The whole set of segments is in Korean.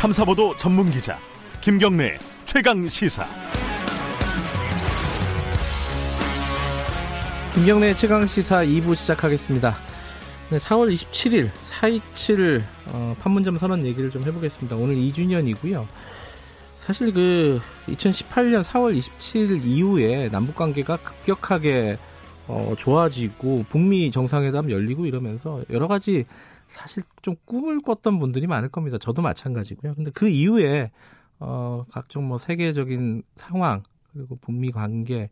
탐사보도 전문 기자 김경래 최강 시사. 김경래 최강 시사 2부 시작하겠습니다. 네, 4월 27일 427 어, 판문점 선언 얘기를 좀 해보겠습니다. 오늘 2주년이고요. 사실 그 2018년 4월 27일 이후에 남북 관계가 급격하게 어, 좋아지고 북미 정상회담 열리고 이러면서 여러 가지 사실 좀 꿈을 꿨던 분들이 많을 겁니다. 저도 마찬가지고요. 근데 그 이후에 어, 각종 뭐 세계적인 상황 그리고 북미 관계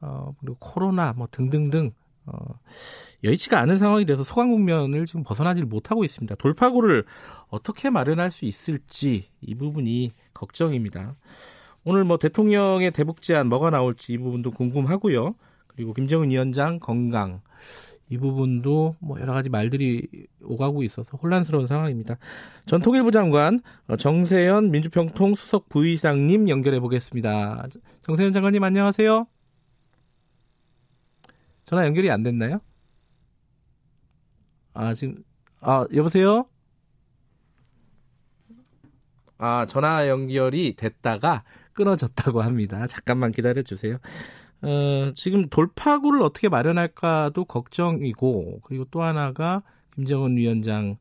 어, 그리고 코로나 뭐 등등등 어, 여의치가 않은 상황이 돼서 소강 국면을 지금 벗어나지 못하고 있습니다. 돌파구를 어떻게 마련할 수 있을지 이 부분이 걱정입니다. 오늘 뭐 대통령의 대북 제안 뭐가 나올지 이 부분도 궁금하고요. 그리고 김정은 위원장 건강 이 부분도 뭐 여러 가지 말들이 오가고 있어서 혼란스러운 상황입니다. 전 통일부 장관 어, 정세현 민주평통 수석 부의장님 연결해 보겠습니다. 정세현 장관님 안녕하세요. 전화 연결이 안 됐나요? 아 지금 아 여보세요. 아 전화 연결이 됐다가 끊어졌다고 합니다. 잠깐만 기다려 주세요. 어, 지금 돌파구를 어떻게 마련할까도 걱정이고 그리고 또 하나가 김정은 위원장의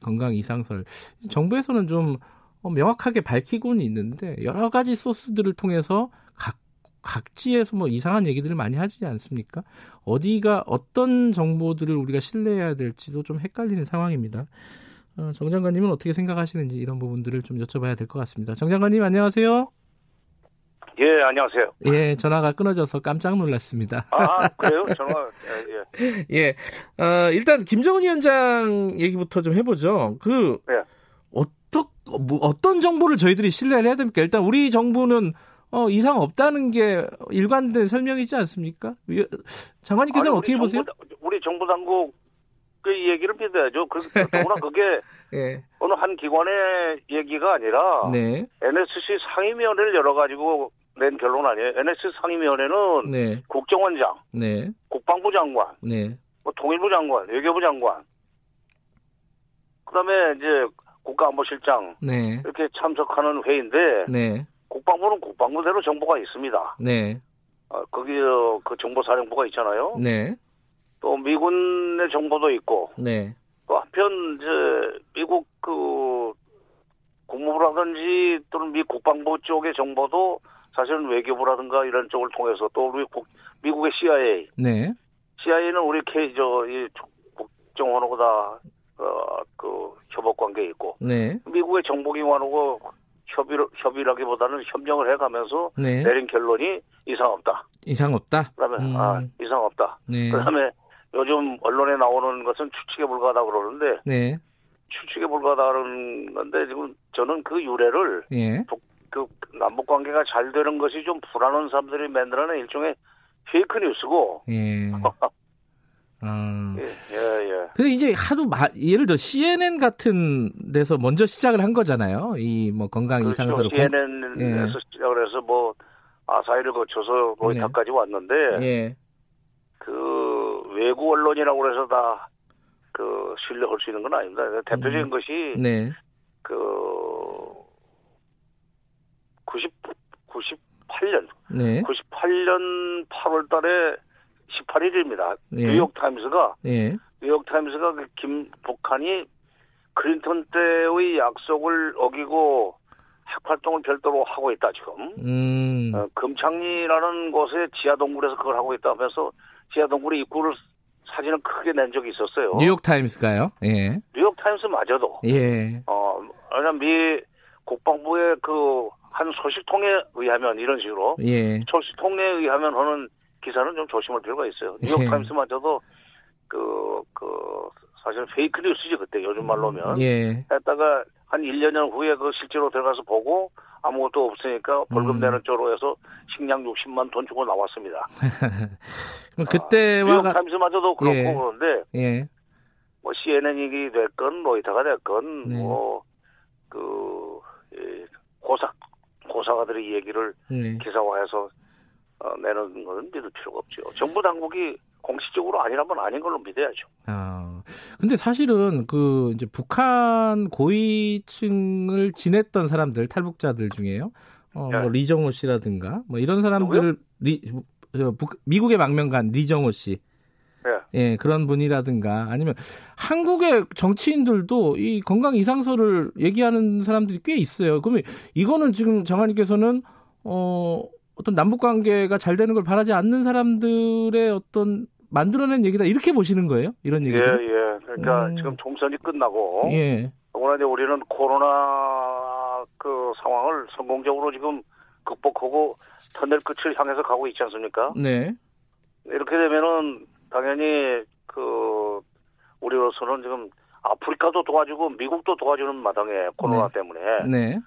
건강 이상설 정부에서는 좀 명확하게 밝히고는 있는데 여러 가지 소스들을 통해서 각 각지에서 뭐 이상한 얘기들을 많이 하지 않습니까? 어디가 어떤 정보들을 우리가 신뢰해야 될지도 좀 헷갈리는 상황입니다. 어, 정 장관님은 어떻게 생각하시는지 이런 부분들을 좀 여쭤봐야 될 것 같습니다. 정 장관님 안녕하세요. 예, 안녕하세요. 예, 전화가 끊어져서 깜짝 놀랐습니다. 아, 그래요? 전화, 예, 예. 예, 어, 일단, 김정은 위원장 얘기부터 좀 해보죠. 그, 예. 어떠, 뭐, 어떤 정보를 저희들이 신뢰를 해야 됩니까? 일단, 우리 정부는, 어, 이상 없다는 게 일관된 설명이지 않습니까? 장관님께서는 아니, 어떻게 정부, 보세요? 우리 정부 당국 그 얘기를 믿어야죠. 그, 더구나 그게 예. 어느 한 기관의 얘기가 아니라 네. NSC 상임위원회를 열어가지고 낸 결론 아니에요. NSC 상임위원회는 네. 국정원장, 네. 국방부 장관, 네. 뭐 통일부 장관, 외교부 장관, 그다음에 이제 국가안보실장 네. 이렇게 참석하는 회의인데 네. 국방부는 국방부대로 정보가 있습니다. 네. 어, 거기 어, 그 정보사령부가 있잖아요. 네. 또 미군의 정보도 있고 네. 또 한편 이제 미국 그 국무부라든지 또는 미 국방부 쪽의 정보도 사실은 외교부라든가 이런 쪽을 통해서 또 우리 국, 미국의 CIA, 네. CIA는 우리 저이 국정원하고다 어 그 협업 관계 있고 네. 미국의 정보기관하고 협의를 협의라기보다는 협력을 해가면서 네. 내린 결론이 이상 없다. 이상 없다. 그다음에 음. 아 이상 없다. 네. 그다음에 요즘 언론에 나오는 것은 추측에 불과하다 그러는데 네. 추측에 불과하다는 건데 지금 저는 그 유래를 예. 그 남북 관계가 잘 되는 것이 좀 불안한 사람들이 만들어낸 일종의 페이크 뉴스고 예. 아. 예, 예, 예. 근데 이제 하도 마, 예를 들어 CNN 같은 데서 먼저 시작을 한 거잖아요. 이 뭐 건강 그렇죠. CNN에서 시작을 해서 뭐 아사히를 거쳐서 로이타까지 왔는데 예. 그 외국 언론이라고 그래서 다 그 신뢰할 수 있는 건 아닙니다. 대표적인 음. 것이 네. 그 90, 98년, 네. 98년 8월 달에 18일입니다. 예. 뉴욕 타임스가 예. 뉴욕 타임스가 그 김 북한이 클린턴 때의 약속을 어기고 핵 활동을 별도로 하고 있다 지금. 음. 어, 금창리라는 곳에 지하 동굴에서 그걸 하고 있다 하면서 지하 동굴의 입구를 사진을 크게 낸 적이 있었어요. 뉴욕 타임스가요? 예. 뉴욕 타임스마저도 예. 어, 왜냐면 미 국방부의 그 한 소식통에 의하면 이런 식으로 예. 소식통에 의하면 하는 기사는 좀 조심할 필요가 있어요. 뉴욕 예. 타임스마저도 그, 그, 사실 페이크 뉴스지, 그때 요즘 말로면. 예. 했다가 한 1, 년 후에 그 실제로 들어가서 보고 아무것도 없으니까 벌금 음. 내는 쪽으로 해서 식량 60만 돈 주고 나왔습니다. 그때와 뉴욕 가... 타임스마저도 그렇고 예. 그런데 예. 뭐 CNN이 됐건 로이터가 됐건 네. 뭐그 고사 고사가들의 얘기를 네. 기사화해서 어, 내는 것은 믿을 필요가 없죠. 정부 당국이 공식적으로 아니라면 아닌 걸로 믿어야죠. 아, 근데 사실은 그 이제 북한 고위층을 지냈던 사람들 탈북자들 중에요. 어, 뭐 네. 리정호 씨라든가 뭐 이런 사람들 리, 저, 북- 미국의 망명간 리정호 씨. 예. 예, 그런 분이라든가 아니면 한국의 정치인들도 이 건강 이상서를 얘기하는 사람들이 꽤 있어요. 그러면 이거는 지금 정한님께서는 어 어떤 남북 관계가 잘 되는 걸 바라지 않는 사람들의 어떤 만들어낸 얘기다 이렇게 보시는 거예요? 이런 예, 얘기들? 예. 그러니까 음. 지금 총선이 끝나고 예. 이제 우리는 코로나 그 상황을 성공적으로 지금 극복하고 터널 끝을 향해서 가고 있지 않습니까? 네. 이렇게 되면은 당연히 그 우리로서는 지금 아프리카도 도와주고 미국도 도와주는 마당에 코로나 네. 때문에 네.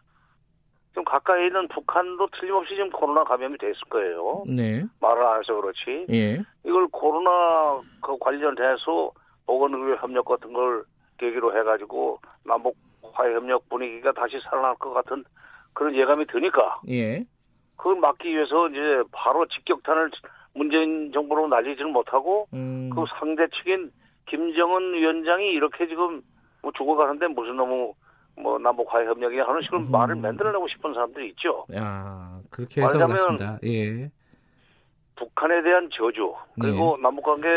지금 가까이 있는 북한도 틀림없이 지금 코로나 감염이 됐을 거예요. 네. 말을 안 해서 그렇지. 예. 이걸 코로나 그 관련해서 보건의료 협력 같은 걸 계기로 해가지고 남북 화해 협력 분위기가 다시 살아날 것 같은 그런 예감이 드니까 예. 그걸 막기 위해서 이제 바로 직격탄을 문재인 정부로 날리지는 못하고 음. 그 상대 측인 김정은 위원장이 이렇게 지금 뭐 죽어가는데 무슨 너무 뭐 남북 화해 협력이 하는 식으로 음. 말을 만들어내고 싶은 사람들이 있죠. 야, 그렇게 해서 그렇습니다. 예. 북한에 대한 저주 네. 그리고 남북관계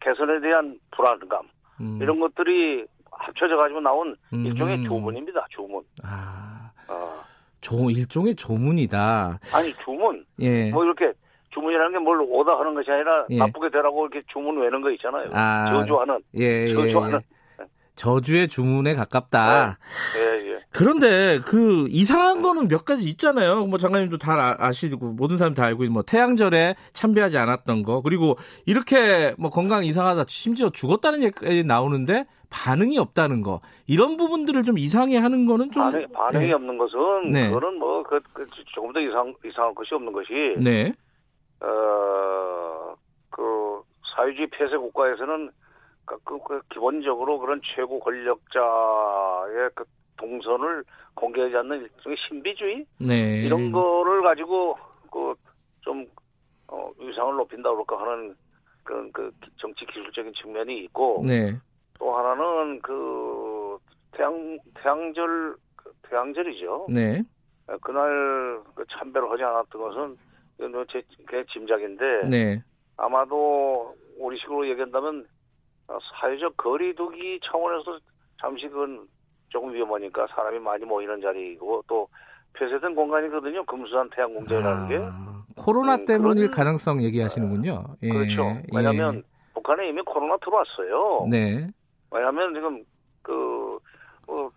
개선에 대한 불안감 음. 이런 것들이 합쳐져 가지고 나온 음. 일종의 주문입니다. 주문. 아, 어. 조 일종의 조문이다. 아니 주문 예. 뭐 이렇게 주문이라는 게 뭘 오다 하는 것이 아니라 예. 나쁘게 되라고 이렇게 주문 외는 거 있잖아요. 아. 저주하는. 예, 예, 저주하는. 예. 저주의 주문에 가깝다. 예, 예. 그런데 그 이상한 거는 몇 가지 있잖아요. 뭐 장관님도 다 아- 아시고 모든 사람 다 알고 있는 뭐 태양절에 참배하지 않았던 거 그리고 이렇게 뭐 건강 이상하다 심지어 죽었다는 얘기 나오는데 반응이 없다는 거 이런 부분들을 좀 이상해 하는 거는 좀 반응, 반응이 예. 없는 것은 네. 그거는 뭐 그, 그 조금 더 이상 이상한 것이 없는 것이 네, 어그 사회주의 폐쇄 국가에서는 그, 그, 그 기본적으로 그런 최고 권력자의 그 동선을 공개하지 않는 일종의 신비주의? 네. 이런 거를 가지고 그좀 어, 위상을 높인다 그럴까 하는 그런 그 정치 기술적인 측면이 있고 네, 또 하나는 그 태양 태양절 그 태양절이죠. 네, 그날 그 참배를 하지 않았던 것은 이건 뭐제 제 짐작인데 네, 아마도 우리식으로 얘기한다면 어, 사회적 거리두기 차원에서 잠시 그건 조금 위험하니까 사람이 많이 모이는 자리이고 또 폐쇄된 공간이거든요. 금수산 태양궁전이라는 게 아, 코로나 음, 때문일 그런- 가능성 얘기하시는군요. 예, 그렇죠. 왜냐하면 북한에 이미 코로나 들어왔어요. 예. 네, 왜냐하면 지금 그 어,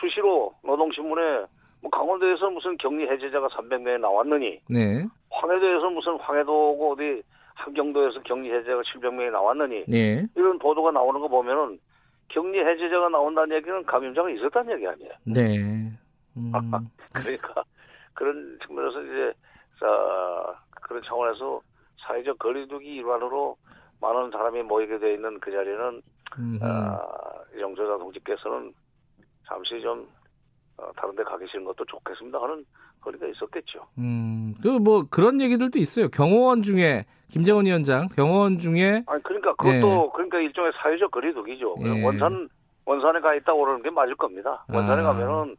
수시로 노동신문에 뭐 강원도에서 무슨 격리 해제자가 300명이 나왔느니 네, 황해도에서 무슨 황해도고 어디 함경도에서 격리 해제자가 700명이 나왔느니 네, 이런 보도가 나오는 거 보면은 격리 해제자가 나온다는 얘기는 감염자가 있었다는 얘기 아니에요. 네. 음, 그러니까 그런 측면에서 이제 자, 그런 차원에서 사회적 거리두기 일환으로 많은 사람이 모이게 돼 있는 그 자리는 음, 아, 이정조자 동지께서는 잠시 좀 어, 다른 데 가 계시는 것도 좋겠습니다 하는 거리가 있었겠죠. 음, 그 뭐 그런 얘기들도 있어요. 경호원 중에 김정은 위원장 경호원 중에 아니 그러니까 그것도 그러니까 일종의 사회적 거리두기죠. 예. 원산 원산에 가 있다 오르는 게 맞을 겁니다. 원산에 아. 가면은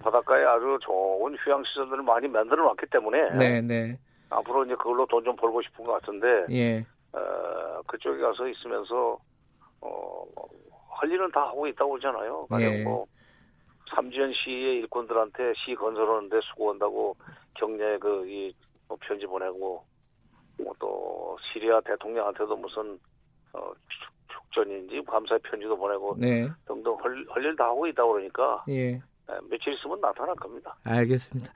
바닷가에 아주 좋은 휴양 시설들을 많이 만들어 놨기 때문에 네, 네, 앞으로 이제 그걸로 돈 좀 벌고 싶은 것 같은데 예, 어, 그쪽에 가서 있으면서 어, 할 일은 다 하고 있다고 그러잖아요. 가령 예. 뭐 삼지연 시의 일꾼들한테 시 건설하는데 수고한다고 격려의 그이 뭐 편지 보내고 뭐 또 시리아 대통령한테도 무슨 어, 축- 축전인지 감사의 편지도 보내고 네, 등등 할일다 하고 있다고 그러니까 예. 예, 며칠 있으면 나타날 겁니다. 알겠습니다.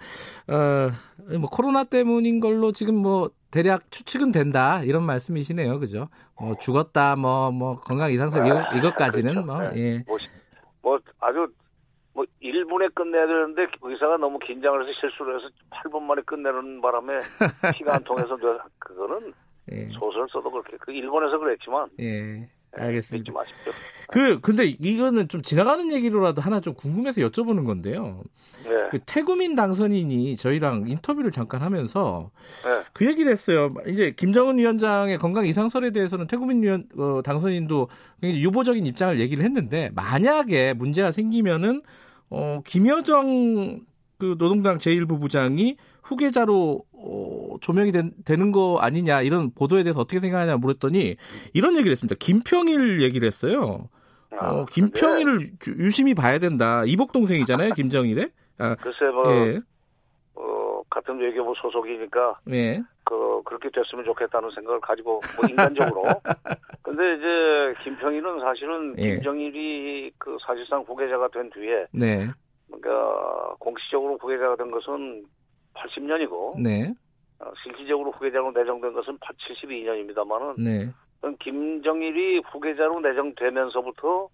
어, 뭐 코로나 때문인 걸로 지금 뭐 대략 추측은 된다 이런 말씀이시네요, 그죠? 뭐 죽었다, 뭐 뭐 건강 이상설 이거, 이것까지는 그렇죠. 뭐 네. 예, 뭐, 시- 뭐 아주 뭐 1분에 끝내야 되는데 의사가 너무 긴장을 해서 실수를 해서 8분 만에 끝내는 바람에 피가 안 통해서 저- 그거는 예, 소설 써도 그렇게 그 일본에서 그랬지만 예, 알겠습니다. 믿지 마십시오. 그 근데 이거는 좀 지나가는 얘기로라도 하나 좀 궁금해서 여쭤보는 건데요. 네. 그 태구민 당선인이 저희랑 인터뷰를 잠깐 하면서 네. 그 얘기를 했어요. 이제 김정은 위원장의 건강 이상설에 대해서는 태구민 위원 어, 당선인도 굉장히 유보적인 입장을 얘기를 했는데 만약에 문제가 생기면은 어, 김여정 그 노동당 제1부 부장이 후계자로 어, 조명이 된, 되는 거 아니냐 이런 보도에 대해서 어떻게 생각하냐 물었더니 이런 얘기를 했습니다. 김평일 얘기를 했어요. 아, 어, 김평일을 유- 유심히 봐야 된다. 이복 동생이잖아요, 김정일의. 아, 글쎄 뭐 예, 어, 같은 외교부 소속이니까 예, 그 그렇게 됐으면 좋겠다는 생각을 가지고 뭐 인간적으로. 근데 이제 김평일은 사실은 예. 김정일이 그 사실상 후계자가 된 뒤에 네, 그러니까 공식적으로 후계자가 된 것은 80년이고 네, 어, 실질적으로 후계자로 내정된 것은 72년입니다만은 네, 김정일이 후계자로 내정되면서부터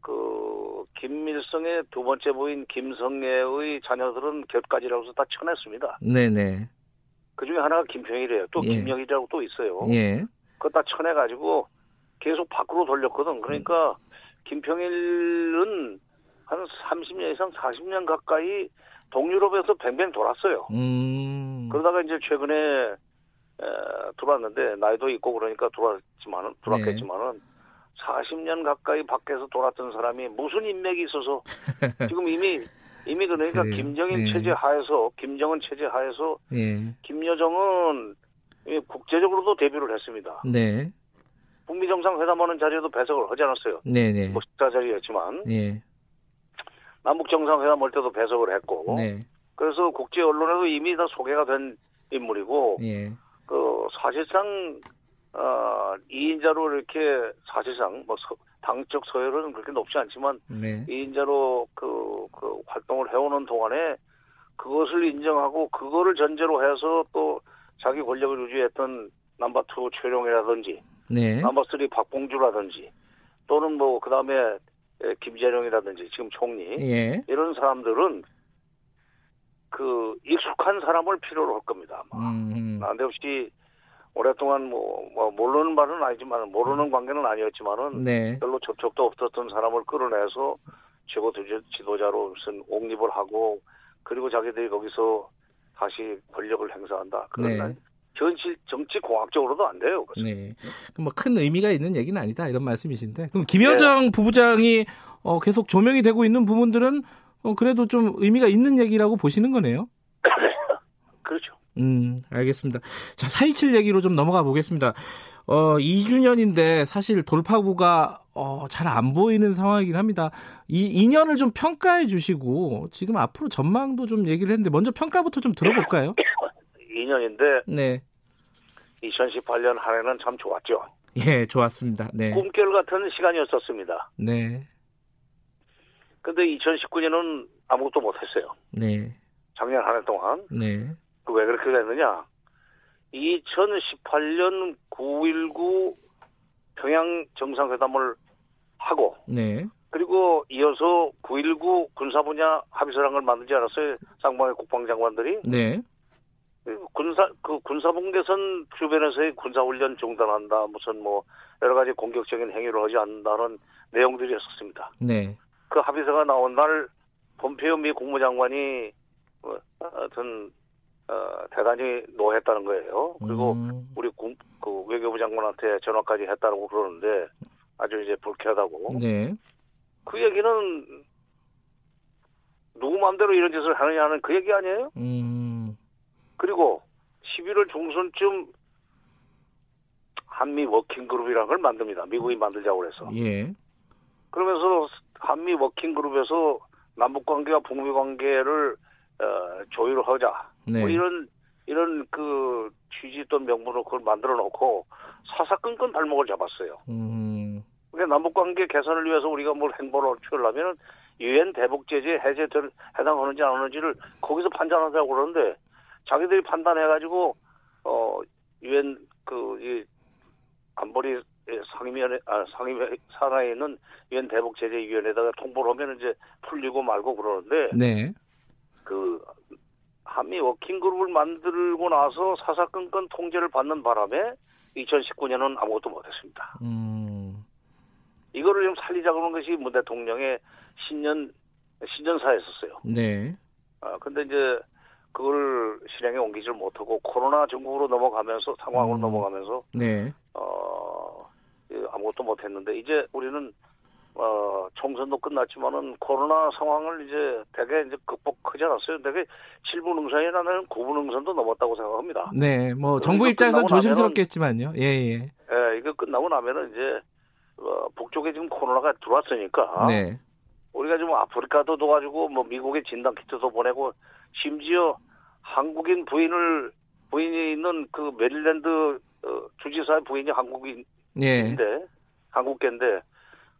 그 김일성의 두 번째 부인 김성애의 자녀들은 곁가지라고 해서 다 쳐냈습니다. 네, 네, 그 중에 하나가 김평일이에요. 또 예. 김영일이라고 또 있어요. 예, 그거 다 쳐내가지고 계속 밖으로 돌렸거든. 그러니까 김평일은 한 30년 이상 40년 가까이 동유럽에서 뱅뱅 돌았어요. 음, 그러다가 이제 최근에 에, 들어왔는데 나이도 있고 그러니까 들어왔지만은 들어왔겠지만은 40년 가까이 밖에서 돌았던 사람이 무슨 인맥이 있어서 지금 이미 이미 그러니까 그래요. 김정일 네. 체제 하에서 김정은 체제 하에서 예, 김여정은 이 국제적으로도 데뷔를 했습니다. 네, 북미 정상회담하는 자리에도 배석을 하지 않았어요. 네, 네, 뭐 식사 자리였지만 예, 남북 정상회담 할 때도 배석을 했고 네, 그래서 국제 언론에도 이미 다 소개가 된 인물이고 예, 그 사실상 어, 2인자로 이렇게 사실상 뭐 서- 당적 서열은 그렇게 높지 않지만 네, 2인자로 그, 그 활동을 해오는 동안에 그것을 인정하고 그거를 전제로 해서 또 자기 권력을 유지했던 넘버2 최룡이라든지 네, 넘버3 박봉주라든지 또는 뭐 그다음에 에, 김재룡이라든지 지금 총리 예, 이런 사람들은 그 익숙한 사람을 필요로 할 겁니다. 아마. 음, 난데없이 오랫동안 뭐, 뭐 모르는 말은 아니지만 모르는 관계는 아니었지만은 네, 별로 접촉도 없었던 사람을 끌어내서 최고 지도- 지도자로 무슨 옹립을 하고 그리고 자기들이 거기서 다시 권력을 행사한다. 그건 네. 난 현실 정치 공학적으로도 안 돼요. 그래서. 네. 뭐큰 의미가 있는 얘기는 아니다 이런 말씀이신데 그럼 김여정 부부장이 어, 계속 조명이 되고 있는 부분들은 어, 그래도 좀 의미가 있는 얘기라고 보시는 거네요. 그렇죠. 음, 알겠습니다. 자, 427 얘기로 좀 넘어가 보겠습니다. 어, 2주년인데 사실 돌파구가 어, 잘 안 보이는 상황이긴 합니다. 이 2년을 좀 평가해 주시고 지금 앞으로 전망도 좀 얘기를 했는데 먼저 평가부터 좀 들어볼까요? 2년인데 네. 2018년 한 해는 참 좋았죠. 예, 좋았습니다. 네. 꿈결 같은 시간이었었습니다. 네. 근데 2019년은 아무것도 못했어요. 네. 작년 한 해 동안. 네. 그 왜 그렇게 됐느냐? 2018년 9.19 평양 정상회담을 하고 네. 그리고 이어서 9.19 군사 분야 합의서란 걸 만들지 않았어요? 쌍방의 국방장관들이 네. 그 군사 그 군사분 개선 주변에서의 군사훈련 중단한다 무슨 뭐 여러 가지 공격적인 행위를 하지 않는다는 내용들이었습니다. 네. 그 합의서가 나온 날 폼페이오 미 국무장관이 뭐, 하여튼 어, 대단히 노했다는 거예요. 그리고 음, 우리 국, 그 외교부 장관한테 전화까지 했다고 그러는데 아주 이제 불쾌하다고. 네. 그 얘기는 누구 마음대로 이런 짓을 하느냐는 그 얘기 아니에요? 음, 그리고 11월 중순쯤 한미 working group이라는 걸 만듭니다. 미국이 만들자고 그래서. 예. 그러면서 한미 working group에서 남북 관계와 북미 관계를 어, 조율하자. 네. 뭐 이런 이런 그 취지 또는 명분으로 그걸 만들어 놓고 사사건건 발목을 잡았어요. 음, 그러니까 남북 관계 개선을 위해서 우리가 뭘 행보를 취하려면 유엔 대북 제재 해제 해당하는지 안 하는지를 거기서 판단하자고 그러는데 자기들이 판단해가지고 어 유엔 그이 안보리 상임위원회 아 상임위 산하에 있는 유엔 대북 제재 위원회에다가 통보를 하면 이제 풀리고 말고 그러는데 네. 그 한미 워킹 그룹을 만들고 나서 사사건건 통제를 받는 바람에 2019년은 아무것도 못했습니다. 음, 이거를 좀 살리자 그런 것이 문 대통령의 신년 신년사였었어요. 네. 아 근데 이제 그걸 실행에 옮기질 못하고 코로나 전국으로 넘어가면서 상황으로 음. 넘어가면서 네. 어 예, 아무것도 못했는데 이제 우리는 어 총선도 끝났지만은 코로나 상황을 이제 대개 이제 극복하지 않았어요. 대개 7분 응선이 나는 9분 응선도 넘었다고 생각합니다. 네. 뭐 정부 입장에서는 조심스럽겠지만요. 예, 예. 예, 이거 끝나고 나면은 이제 어, 북쪽에 지금 코로나가 들어왔으니까 네. 우리가 지금 아프리카도 도와주고 뭐 미국에 진단 키트도 보내고 심지어 한국인 부인을 부인이 있는 그 메릴랜드 어, 주지사의 부인이 한국인인데 예. 한국계인데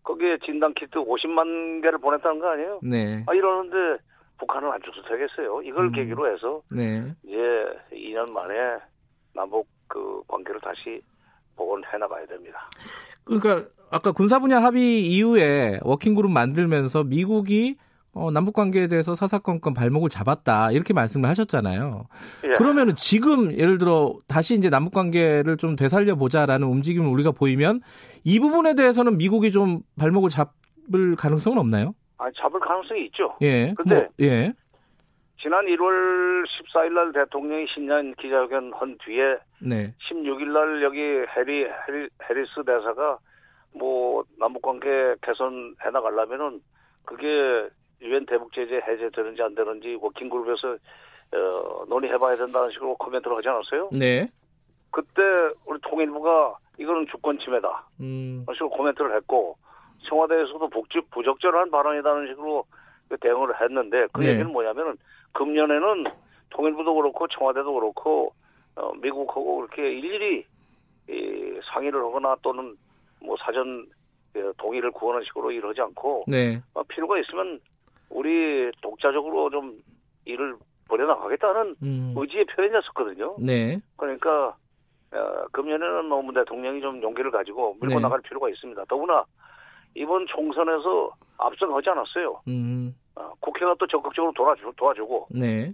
거기에 진단 키트 50만 개를 보냈다는 거 아니에요? 네. 아 이러는데 북한은 안 줘도 되겠어요. 이걸 음. 계기로 해서 네. 이제 2년 만에 남북 그 관계를 다시 복원해 나가야 됩니다. 그러니까 아까 군사 분야 합의 이후에 working group 만들면서 미국이 어, 남북 관계에 대해서 사사건건 발목을 잡았다 이렇게 말씀을 하셨잖아요. 예. 그러면은 지금 예를 들어 다시 이제 남북 관계를 좀 되살려 보자라는 움직임을 우리가 보이면 이 부분에 대해서는 미국이 좀 발목을 잡을 가능성은 없나요? 아 잡을 가능성이 있죠. 예. 근데- 뭐, 예. 지난 1월 14일 날 대통령이 신년 기자회견 한 뒤에 네. 16일 날 여기 해리, 해리 해리스 대사가 뭐 남북 관계 개선해 나가려면은 그게 유엔 대북 제재 해제 되는지 안 되는지 working group에서 어, 논의해 봐야 된다는 식으로 comment를 하지 않았어요? 네. 그때 우리 통일부가 이거는 주권 침해다. 음. 식으로 코멘트를 했고 청와대에서도 북적, 부적절한 발언이라는 식으로 그 대응을 했는데 그 네. 얘기는 뭐냐면은 금년에는 통일부도 그렇고 청와대도 그렇고 어, 미국하고 그렇게 일일이 이, 상의를 하거나 또는 뭐 사전 예, 동의를 구하는 식으로 일하지 않고 네. 어, 필요가 있으면 우리 독자적으로 좀 일을 벌여나가겠다는 음. 의지의 표현이었었거든요. 네. 그러니까 어, 금년에는 노무현 대통령이 좀 용기를 가지고 밀고 네. 나갈 필요가 있습니다. 더구나 이번 총선에서 압승하지 않았어요. 음. 어, 국회가 또 적극적으로 도와주, 도와주고 네.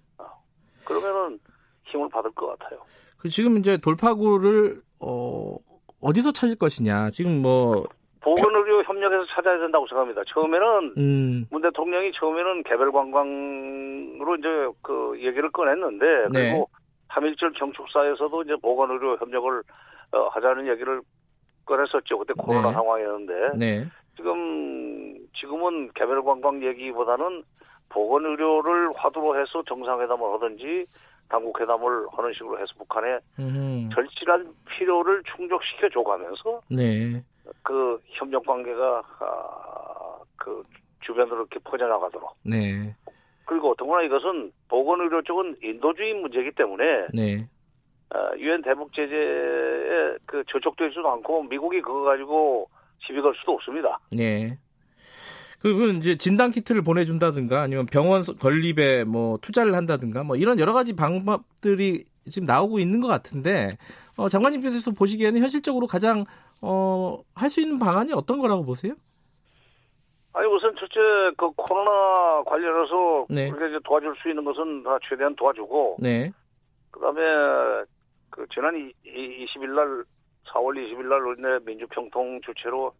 그러면은 힘을 받을 것 같아요. 그 지금 이제 돌파구를 어 어디서 찾을 것이냐. 지금 뭐 보건의료 협력에서 찾아야 된다고 생각합니다. 처음에는 음. 문 대통령이 처음에는 개별 관광으로 이제 그 얘기를 꺼냈는데 네. 그리고 3.1절 경축사에서도 이제 보건의료 협력을 어, 하자는 얘기를 꺼냈었죠. 그때 코로나 네. 상황이었는데 네. 지금 지금은 개별 관광 얘기보다는 보건 의료를 화두로 해서 정상회담을 하든지 당국 회담을 하는 식으로 해서 북한의 음. 절실한 필요를 충족시켜 줘가면서 네. 그 협력 관계가 아, 그 주변으로 이렇게 퍼져나가도록 네. 그리고 더구나 이것은 보건 의료 쪽은 인도주의 문제이기 때문에 네. 아, 유엔 대북 제재에 그 저촉되지도 않고 미국이 그거 가지고 시비 걸 수도 없습니다. 네. 그건 이제 진단 키트를 보내준다든가 아니면 병원 건립에 뭐 투자를 한다든가 뭐 이런 여러 가지 방법들이 지금 나오고 있는 것 같은데 어, 장관님께서 보시기에는 현실적으로 가장 어, 할 수 있는 방안이 어떤 거라고 보세요? 아니 우선 첫째 그 코로나 관련해서 네. 우리가 이제 도와줄 수 있는 것은 다 최대한 도와주고 네. 그다음에 그 지난 이, 20일 날 4월 20일 날 우리네 민주평통 주최로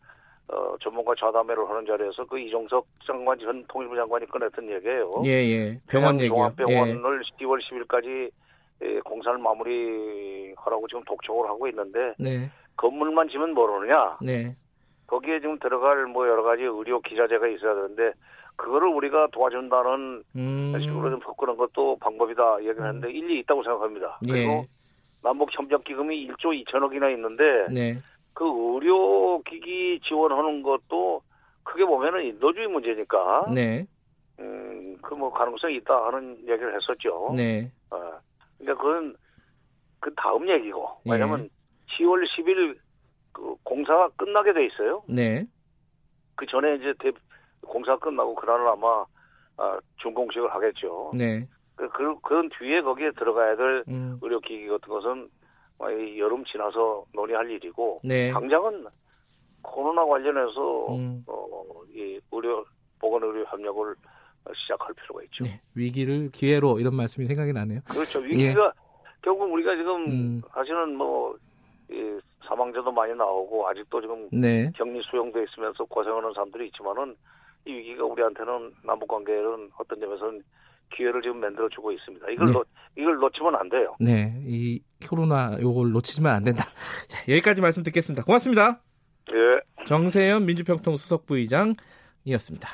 어, 전문가 좌담회를 하는 자리에서 그 이종석 장관 전 통일부 장관이 꺼냈던 얘기예요. 예, 예. 병원 얘기요. 예. 종합병원을 10월 10일까지 공사를 마무리하라고 지금 독촉을 하고 있는데 네. 건물만 지면 모르느냐? 네. 거기에 지금 들어갈 뭐 여러 가지 의료 기자재가 있어야 되는데 그거를 우리가 도와준다는 음. 식으로 좀 바꾸는 것도 방법이다 얘기를 했는데 일리 있다고 생각합니다. 그리고 예. 남북 협력 기금이 1조 2천억이나 있는데 네. 그 의료 기기 지원하는 것도 크게 보면은 인도주의 문제니까 네. 음, 그 뭐 가능성이 있다 하는 얘기를 했었죠. 네. 어, 그러니까 그건 그 다음 얘기고 예. 왜냐면 10월 10일 그 공사가 끝나게 돼 있어요. 네. 그 전에 이제 대, 공사 끝나고 그날은 아마 아, 준공식을 하겠죠. 네. 그, 그, 그런 뒤에 거기에 들어가야 될 음. 의료기기 같은 것은 여름 지나서 논의할 일이고 네. 당장은 코로나 관련해서 음. 어, 이 의료 보건 의료 협력을 시작할 필요가 있죠. 네. 위기를 기회로 이런 말씀이 생각이 나네요. 그렇죠. 위기가 결국 우리가 지금 음. 사실은 뭐 이, 사망자도 많이 나오고 아직도 지금 네. 격리 수용돼 있으면서 고생하는 사람들이 있지만은 이 위기가 우리한테는 남북 관계는 어떤 점에서는 기회를 지금 만들어 주고 있습니다. 이걸 네. 놓, 이걸 놓치면 안 돼요. 네. 이 코로나 요걸 놓치면 안 된다. 자, 여기까지 말씀 듣겠습니다. 고맙습니다. 예. 정세현 민주평통 수석 부의장이었습니다.